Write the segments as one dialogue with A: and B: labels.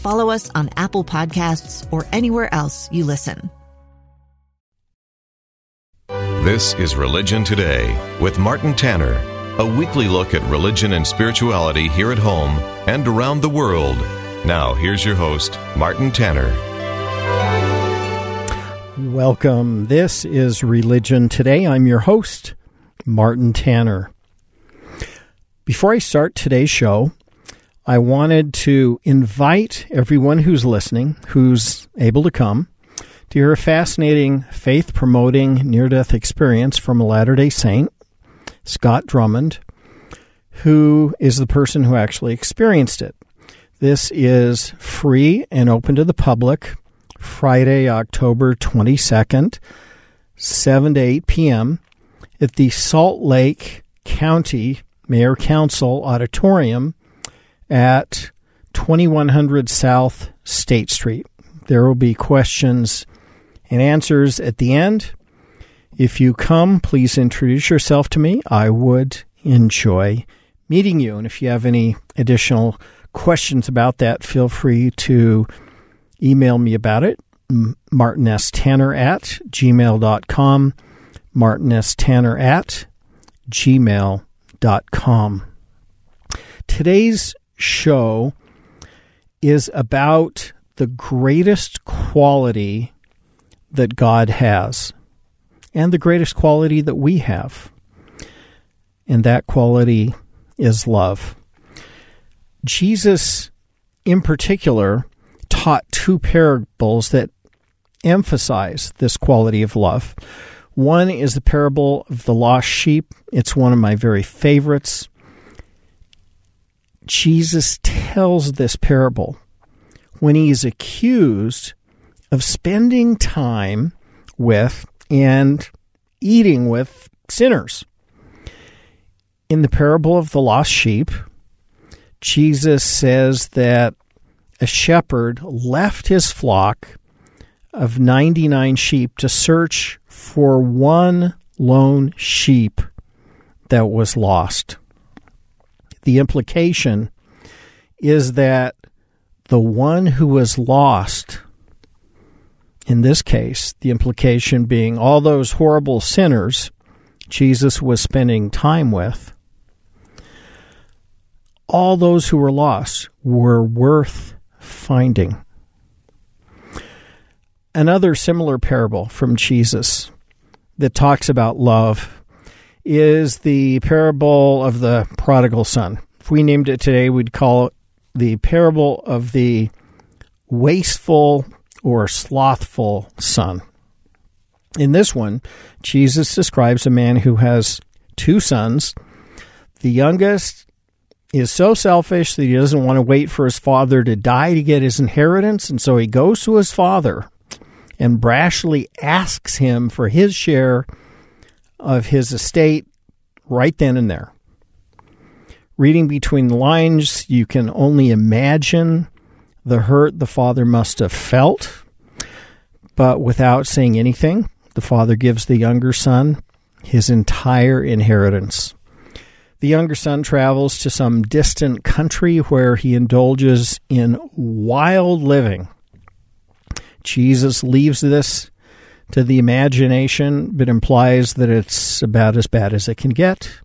A: follow us on Apple Podcasts, or anywhere else you listen.
B: This is Religion Today with Martin Tanner, a weekly look at religion and spirituality here at home and around the world. Now, here's your host, Martin Tanner.
C: Welcome. This is Religion Today. I'm your host, Martin Tanner. Before I start today's show, I wanted to invite everyone who's listening, who's able to come, to hear a fascinating faith promoting near death experience from a Latter day Saint, Scott Drummond, who is the person who actually experienced it. This is free and open to the public Friday, October 22nd, 7 to 8 p.m. at the Salt Lake County Mayor Council Auditorium at 2100 South State Street. There will be questions and answers at the end. If you come, please introduce yourself to me. I would enjoy meeting you. And if you have any additional questions about that, feel free to email me about it. martinstanner at gmail.com. martinstanner at gmail.com. Today's show is about the greatest quality that God has and the greatest quality that we have. And that quality is love. Jesus, in particular, taught two parables that emphasize this quality of love. One is the parable of the lost sheep. It's one of my very favorites. Jesus tells this parable when he is accused of spending time with and eating with sinners. In the parable of the lost sheep, Jesus says that a shepherd left his flock of 99 sheep to search for one lone sheep that was lost. The implication is that the one who was lost, in this case, the implication being all those horrible sinners Jesus was spending time with, all those who were lost were worth finding. Another similar parable from Jesus that talks about love is the parable of the prodigal son. If we named it today, we'd call it the parable of the wasteful or slothful son. In this one, Jesus describes a man who has two sons. The youngest is so selfish that he doesn't want to wait for his father to die to get his inheritance, and so he goes to his father and brashly asks him for his share of his estate right then and there. Reading between the lines, you can only imagine the hurt the father must have felt, but without saying anything, the father gives the younger son his entire inheritance. The younger son travels to some distant country where he indulges in wild living Jesus leaves this to the imagination, but implies that it's about as bad as it can get.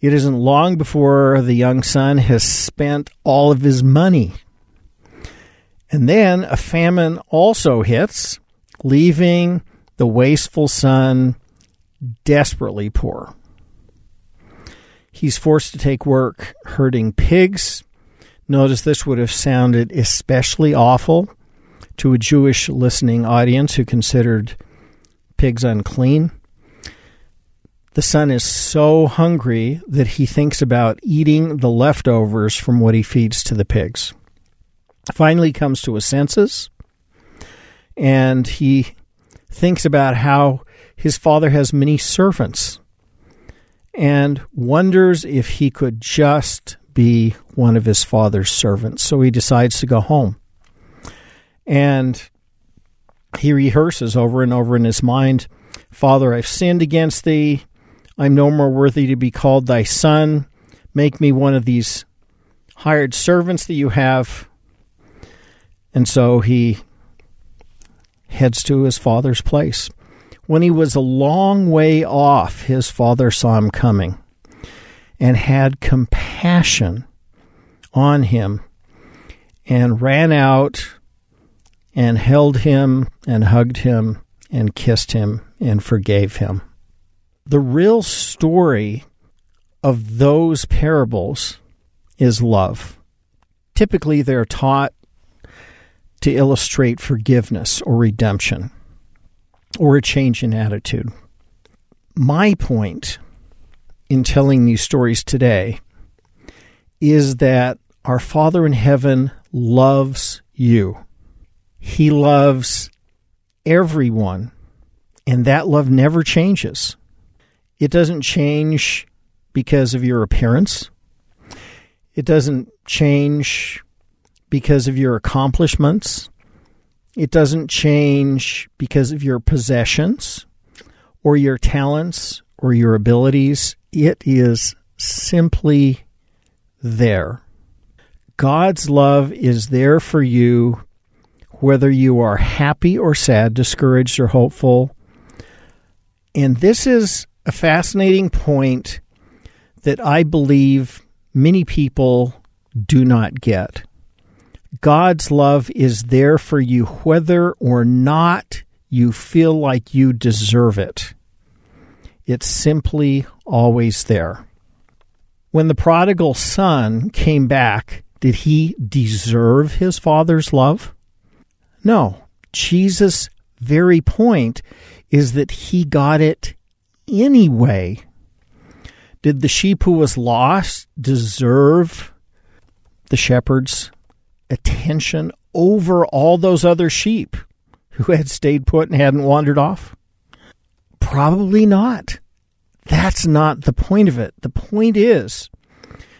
C: It isn't long before the young son has spent all of his money. And then a famine also hits, leaving the wasteful son, desperately poor. He's forced to take work herding pigs. Notice this would have sounded especially awful to a Jewish listening audience who considered pigs unclean. The son is so hungry that he thinks about eating the leftovers from what he feeds to the pigs. Finally comes to his senses and he thinks about how his father has many servants and wonders if he could just be one of his father's servants. So he decides to go home. And he rehearses over and over in his mind Father, I've sinned against thee. I'm no more worthy to be called thy son. Make me one of these hired servants that you have. And so he heads to his father's place. When he was a long way off, his father saw him coming and had compassion on him and ran out and held him and hugged him and kissed him and forgave him. The real story of those parables is love. Typically, they're taught to illustrate forgiveness or redemption or a change in attitude. My point in telling these stories today is that our Father in heaven loves you. He loves everyone, and that love never changes. It doesn't change because of your appearance. It doesn't change because of your accomplishments. It doesn't change because of your possessions or your talents or your abilities. It is simply there. God's love is there for you whether you are happy or sad, discouraged or hopeful. And this is a fascinating point that I believe many people do not get. God's love is there for you whether or not you feel like you deserve it. It's simply always there. When the prodigal son came back, did he deserve his father's love? No. Jesus' very point is that he got it anyway. Did the sheep who was lost deserve the shepherd's attention over all those other sheep who had stayed put and hadn't wandered off? Probably not. That's not the point of it. The point is,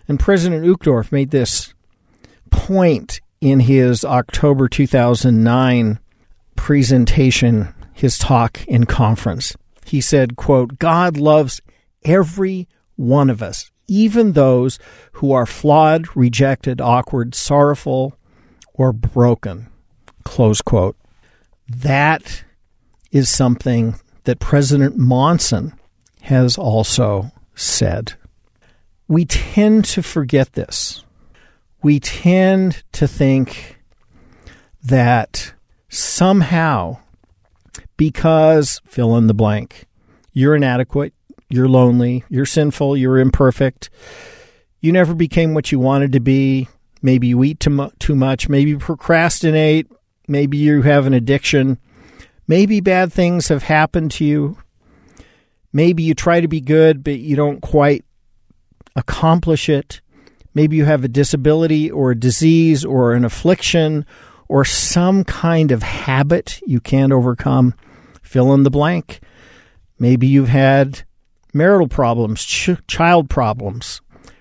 C: and President Uchtdorf made this point in his October 2009 presentation, his talk in conference. He said, quote, God loves every one of us, even those who are flawed, rejected, awkward, sorrowful, or broken. Close quote. That is something that President Monson has also said. We tend to forget this. We tend to think that somehow, because fill in the blank, you're inadequate, you're lonely, you're sinful, you're imperfect, you never became what you wanted to be, maybe you eat too, too much, maybe you procrastinate, maybe you have an addiction, maybe bad things have happened to you, maybe you try to be good, but you don't quite accomplish it. Maybe you have a disability or a disease or an affliction or some kind of habit you can't overcome. Fill in the blank. Maybe you've had marital problems, ch- child problems,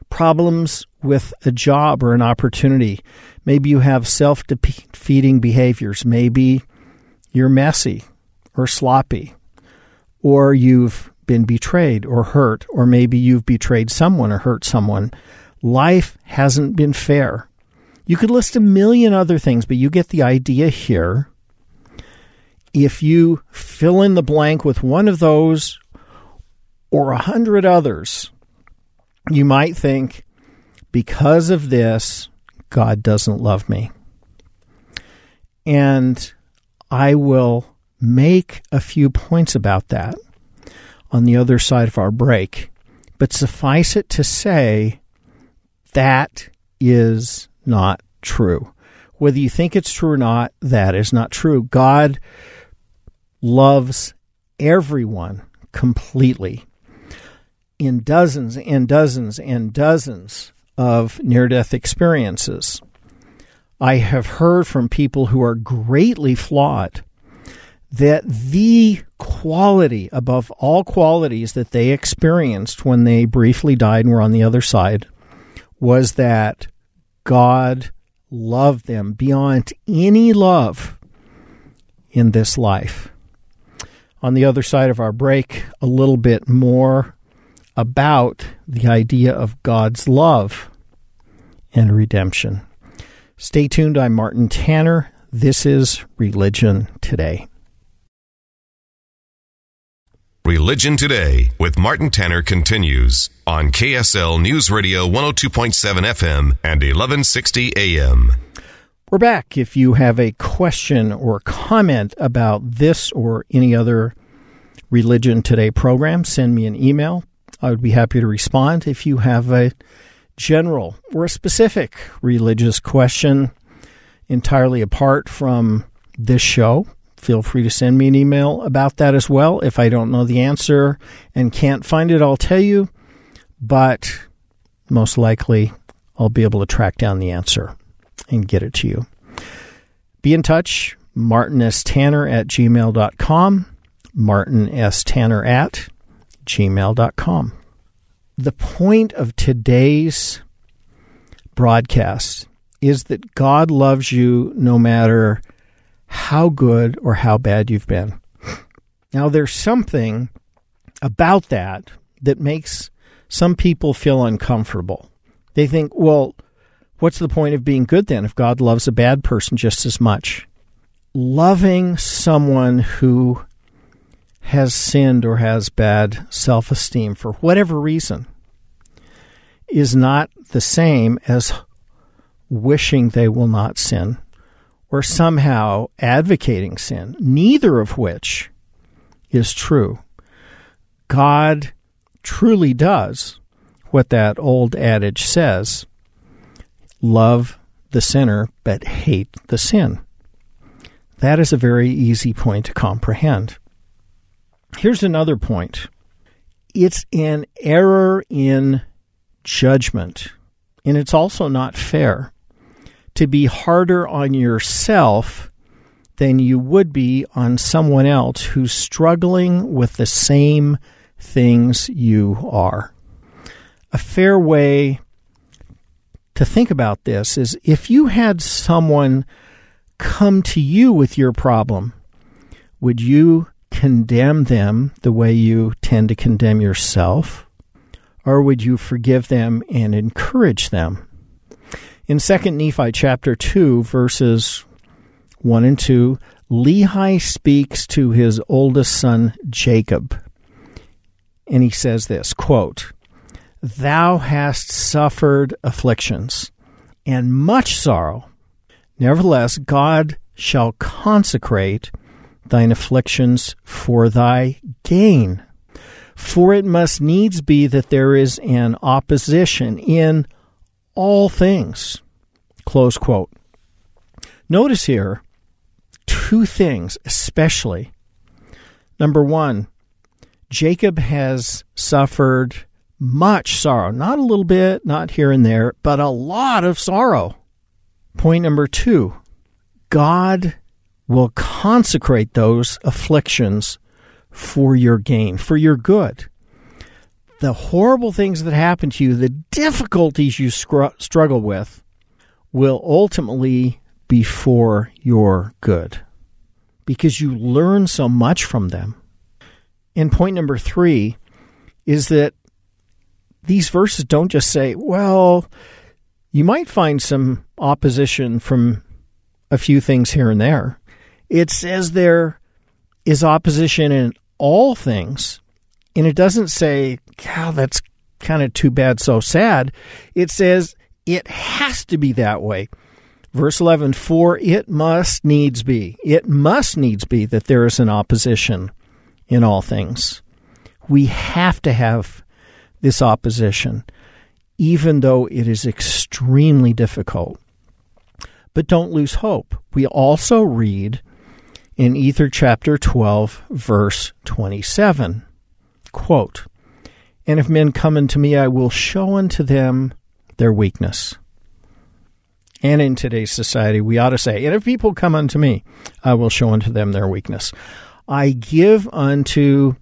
C: problems with a job or an opportunity. Maybe you have self defeating behaviors. Maybe you're messy or sloppy, or you've been betrayed or hurt, or maybe you've betrayed someone or hurt someone. Life hasn't been fair. You could list a million other things, but you get the idea here. If you fill in the blank with one of those or a hundred others, you might think, because of this, God doesn't love me. And I will make a few points about that on the other side of our break. But suffice it to say, that is not true. Whether you think it's true or not, that is not true. God loves everyone completely in dozens and dozens and dozens of near death experiences. I have heard from people who are greatly flawed that the quality above all qualities that they experienced when they briefly died and were on the other side was that God loved them beyond any love in this life. On the other side of our break, a little bit more about the idea of God's love and redemption. Stay tuned. I'm Martin Tanner. This is Religion Today.
B: Religion Today with Martin Tanner continues on KSL News Radio 102.7 FM and 1160 AM.
C: We're back. If you have a question or comment about this or any other Religion Today program, send me an email. I would be happy to respond. If you have a general or a specific religious question entirely apart from this show, feel free to send me an email about that as well. If I don't know the answer and can't find it, I'll tell you, but most likely I'll be able to track down the answer and get it to you. Be in touch, Martin S. Tanner at gmail.com, Martin S. Tanner at gmail.com. The point of today's broadcast is that God loves you no matter how good or how bad you've been. Now, there's something about that that makes some people feel uncomfortable. They think, well, what's the point of being good then if God loves a bad person just as much? Loving someone who has sinned or has bad self esteem for whatever reason is not the same as wishing they will not sin or somehow advocating sin, neither of which is true. God truly does what that old adage says love the sinner, but hate the sin. That is a very easy point to comprehend. Here's another point it's an error in judgment, and it's also not fair to be harder on yourself than you would be on someone else who's struggling with the same things you are. A fair way to think about this is if you had someone come to you with your problem, would you condemn them the way you tend to condemn yourself? Or would you forgive them and encourage them? In 2 Nephi chapter 2, verses 1 and 2, Lehi speaks to his oldest son Jacob. And he says this quote, Thou hast suffered afflictions and much sorrow. Nevertheless, God shall consecrate thine afflictions for thy gain. For it must needs be that there is an opposition in all things. Close quote. Notice here two things, especially. Number one, Jacob has suffered much sorrow, not a little bit, not here and there, but a lot of sorrow. Point number two, God will consecrate those afflictions for your gain, for your good the horrible things that happen to you, the difficulties you struggle with, will ultimately be for your good because you learn so much from them. And point number three is that these verses don't just say, well, you might find some opposition from a few things here and there. It says there is opposition in all things and it doesn't say, God, that's kind of too bad, so sad. It says it has to be that way. Verse 11 For it must needs be, it must needs be that there is an opposition in all things. We have to have this opposition, even though it is extremely difficult. But don't lose hope. We also read in Ether chapter 12, verse 27, quote, And if men come unto me, I will show unto them their weakness. And in today's society, we ought to say, And if people come unto me, I will show unto them their weakness. I give unto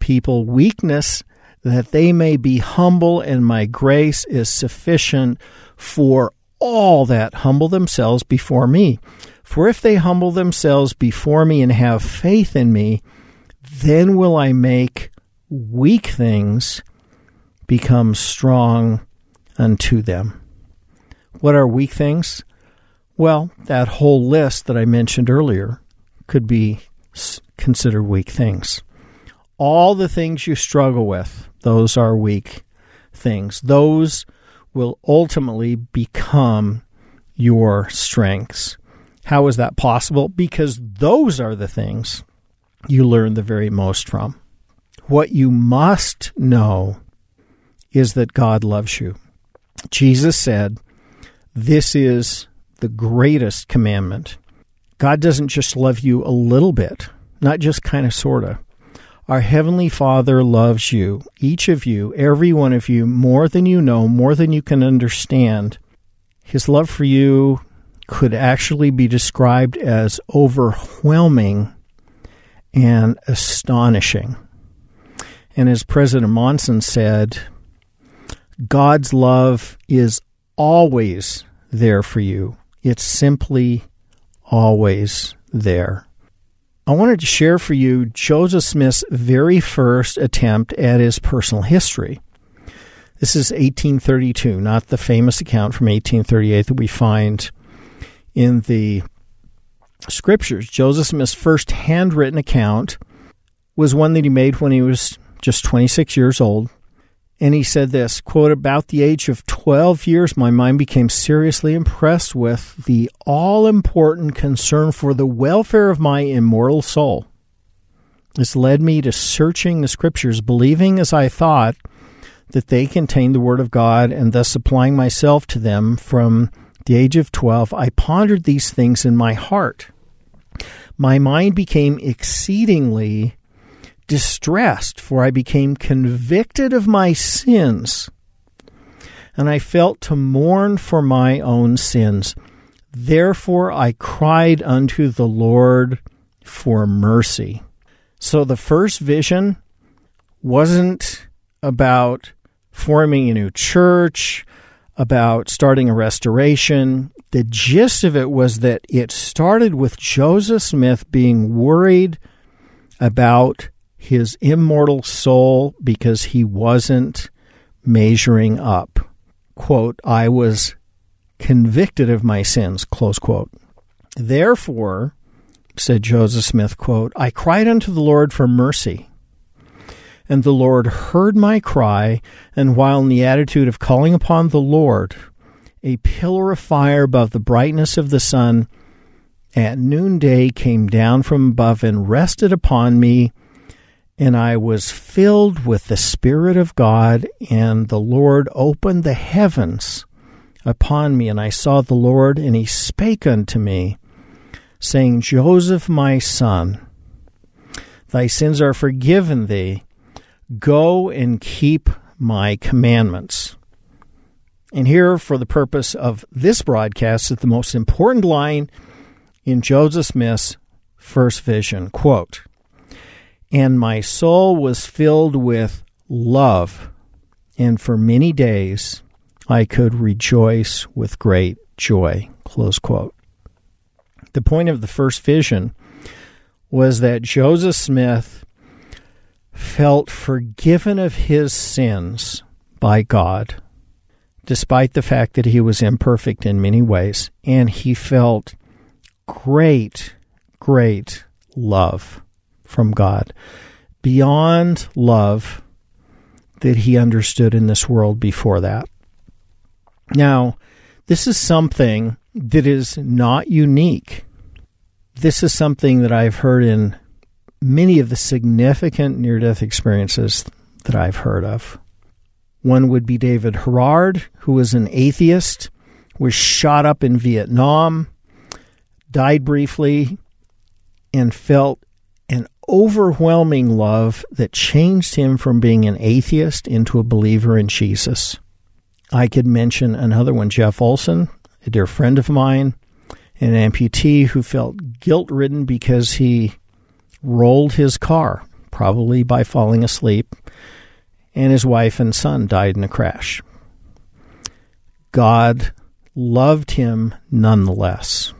C: people weakness that they may be humble, and my grace is sufficient for all that humble themselves before me. For if they humble themselves before me and have faith in me, then will I make weak things become strong unto them. What are weak things? Well, that whole list that I mentioned earlier could be considered weak things. All the things you struggle with, those are weak things. Those will ultimately become your strengths. How is that possible? Because those are the things you learn the very most from. What you must know is that God loves you. Jesus said, This is the greatest commandment. God doesn't just love you a little bit, not just kind of, sort of. Our Heavenly Father loves you, each of you, every one of you, more than you know, more than you can understand. His love for you could actually be described as overwhelming and astonishing. And as President Monson said, God's love is always there for you. It's simply always there. I wanted to share for you Joseph Smith's very first attempt at his personal history. This is 1832, not the famous account from 1838 that we find in the scriptures. Joseph Smith's first handwritten account was one that he made when he was just 26 years old and he said this quote about the age of 12 years my mind became seriously impressed with the all important concern for the welfare of my immortal soul. This led me to searching the scriptures believing as i thought that they contained the word of god and thus applying myself to them from the age of 12 i pondered these things in my heart. My mind became exceedingly distressed, for I became convicted of my sins, and I felt to mourn for my own sins. Therefore I cried unto the Lord for mercy. So the first vision wasn't about forming a new church, about starting a restoration. The gist of it was that it started with Joseph Smith being worried about his immortal soul because he wasn't measuring up. Quote, I was convicted of my sins, close quote. Therefore, said Joseph Smith, quote, I cried unto the Lord for mercy. And the Lord heard my cry, and while in the attitude of calling upon the Lord, a pillar of fire above the brightness of the sun at noonday came down from above and rested upon me and I was filled with the Spirit of God, and the Lord opened the heavens upon me, and I saw the Lord, and he spake unto me, saying, Joseph, my son, thy sins are forgiven thee. Go and keep my commandments. And here, for the purpose of this broadcast, is the most important line in Joseph Smith's first vision. Quote, and my soul was filled with love, and for many days I could rejoice with great joy. Close quote. The point of the first vision was that Joseph Smith felt forgiven of his sins by God, despite the fact that he was imperfect in many ways, and he felt great, great love from God beyond love that he understood in this world before that. Now, this is something that is not unique. This is something that I've heard in many of the significant near death experiences that I've heard of. One would be David Herard, who was an atheist, was shot up in Vietnam, died briefly, and felt overwhelming love that changed him from being an atheist into a believer in Jesus. I could mention another one, Jeff Olsen, a dear friend of mine, an amputee who felt guilt ridden because he rolled his car, probably by falling asleep, and his wife and son died in a crash. God loved him nonetheless.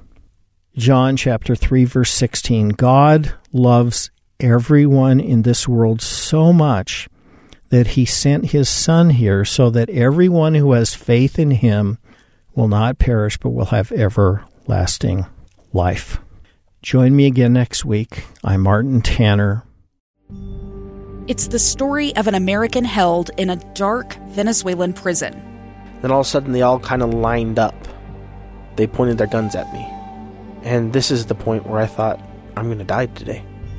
C: John chapter 3 verse 16 God loves everyone in this world so much that he sent his son here so that everyone who has faith in him will not perish but will have everlasting life. Join me again next week. I'm Martin Tanner.
D: It's the story of an American held in a dark Venezuelan prison.
E: Then all of a sudden, they all kind of lined up. They pointed their guns at me. And this is the point where I thought, I'm going to die today.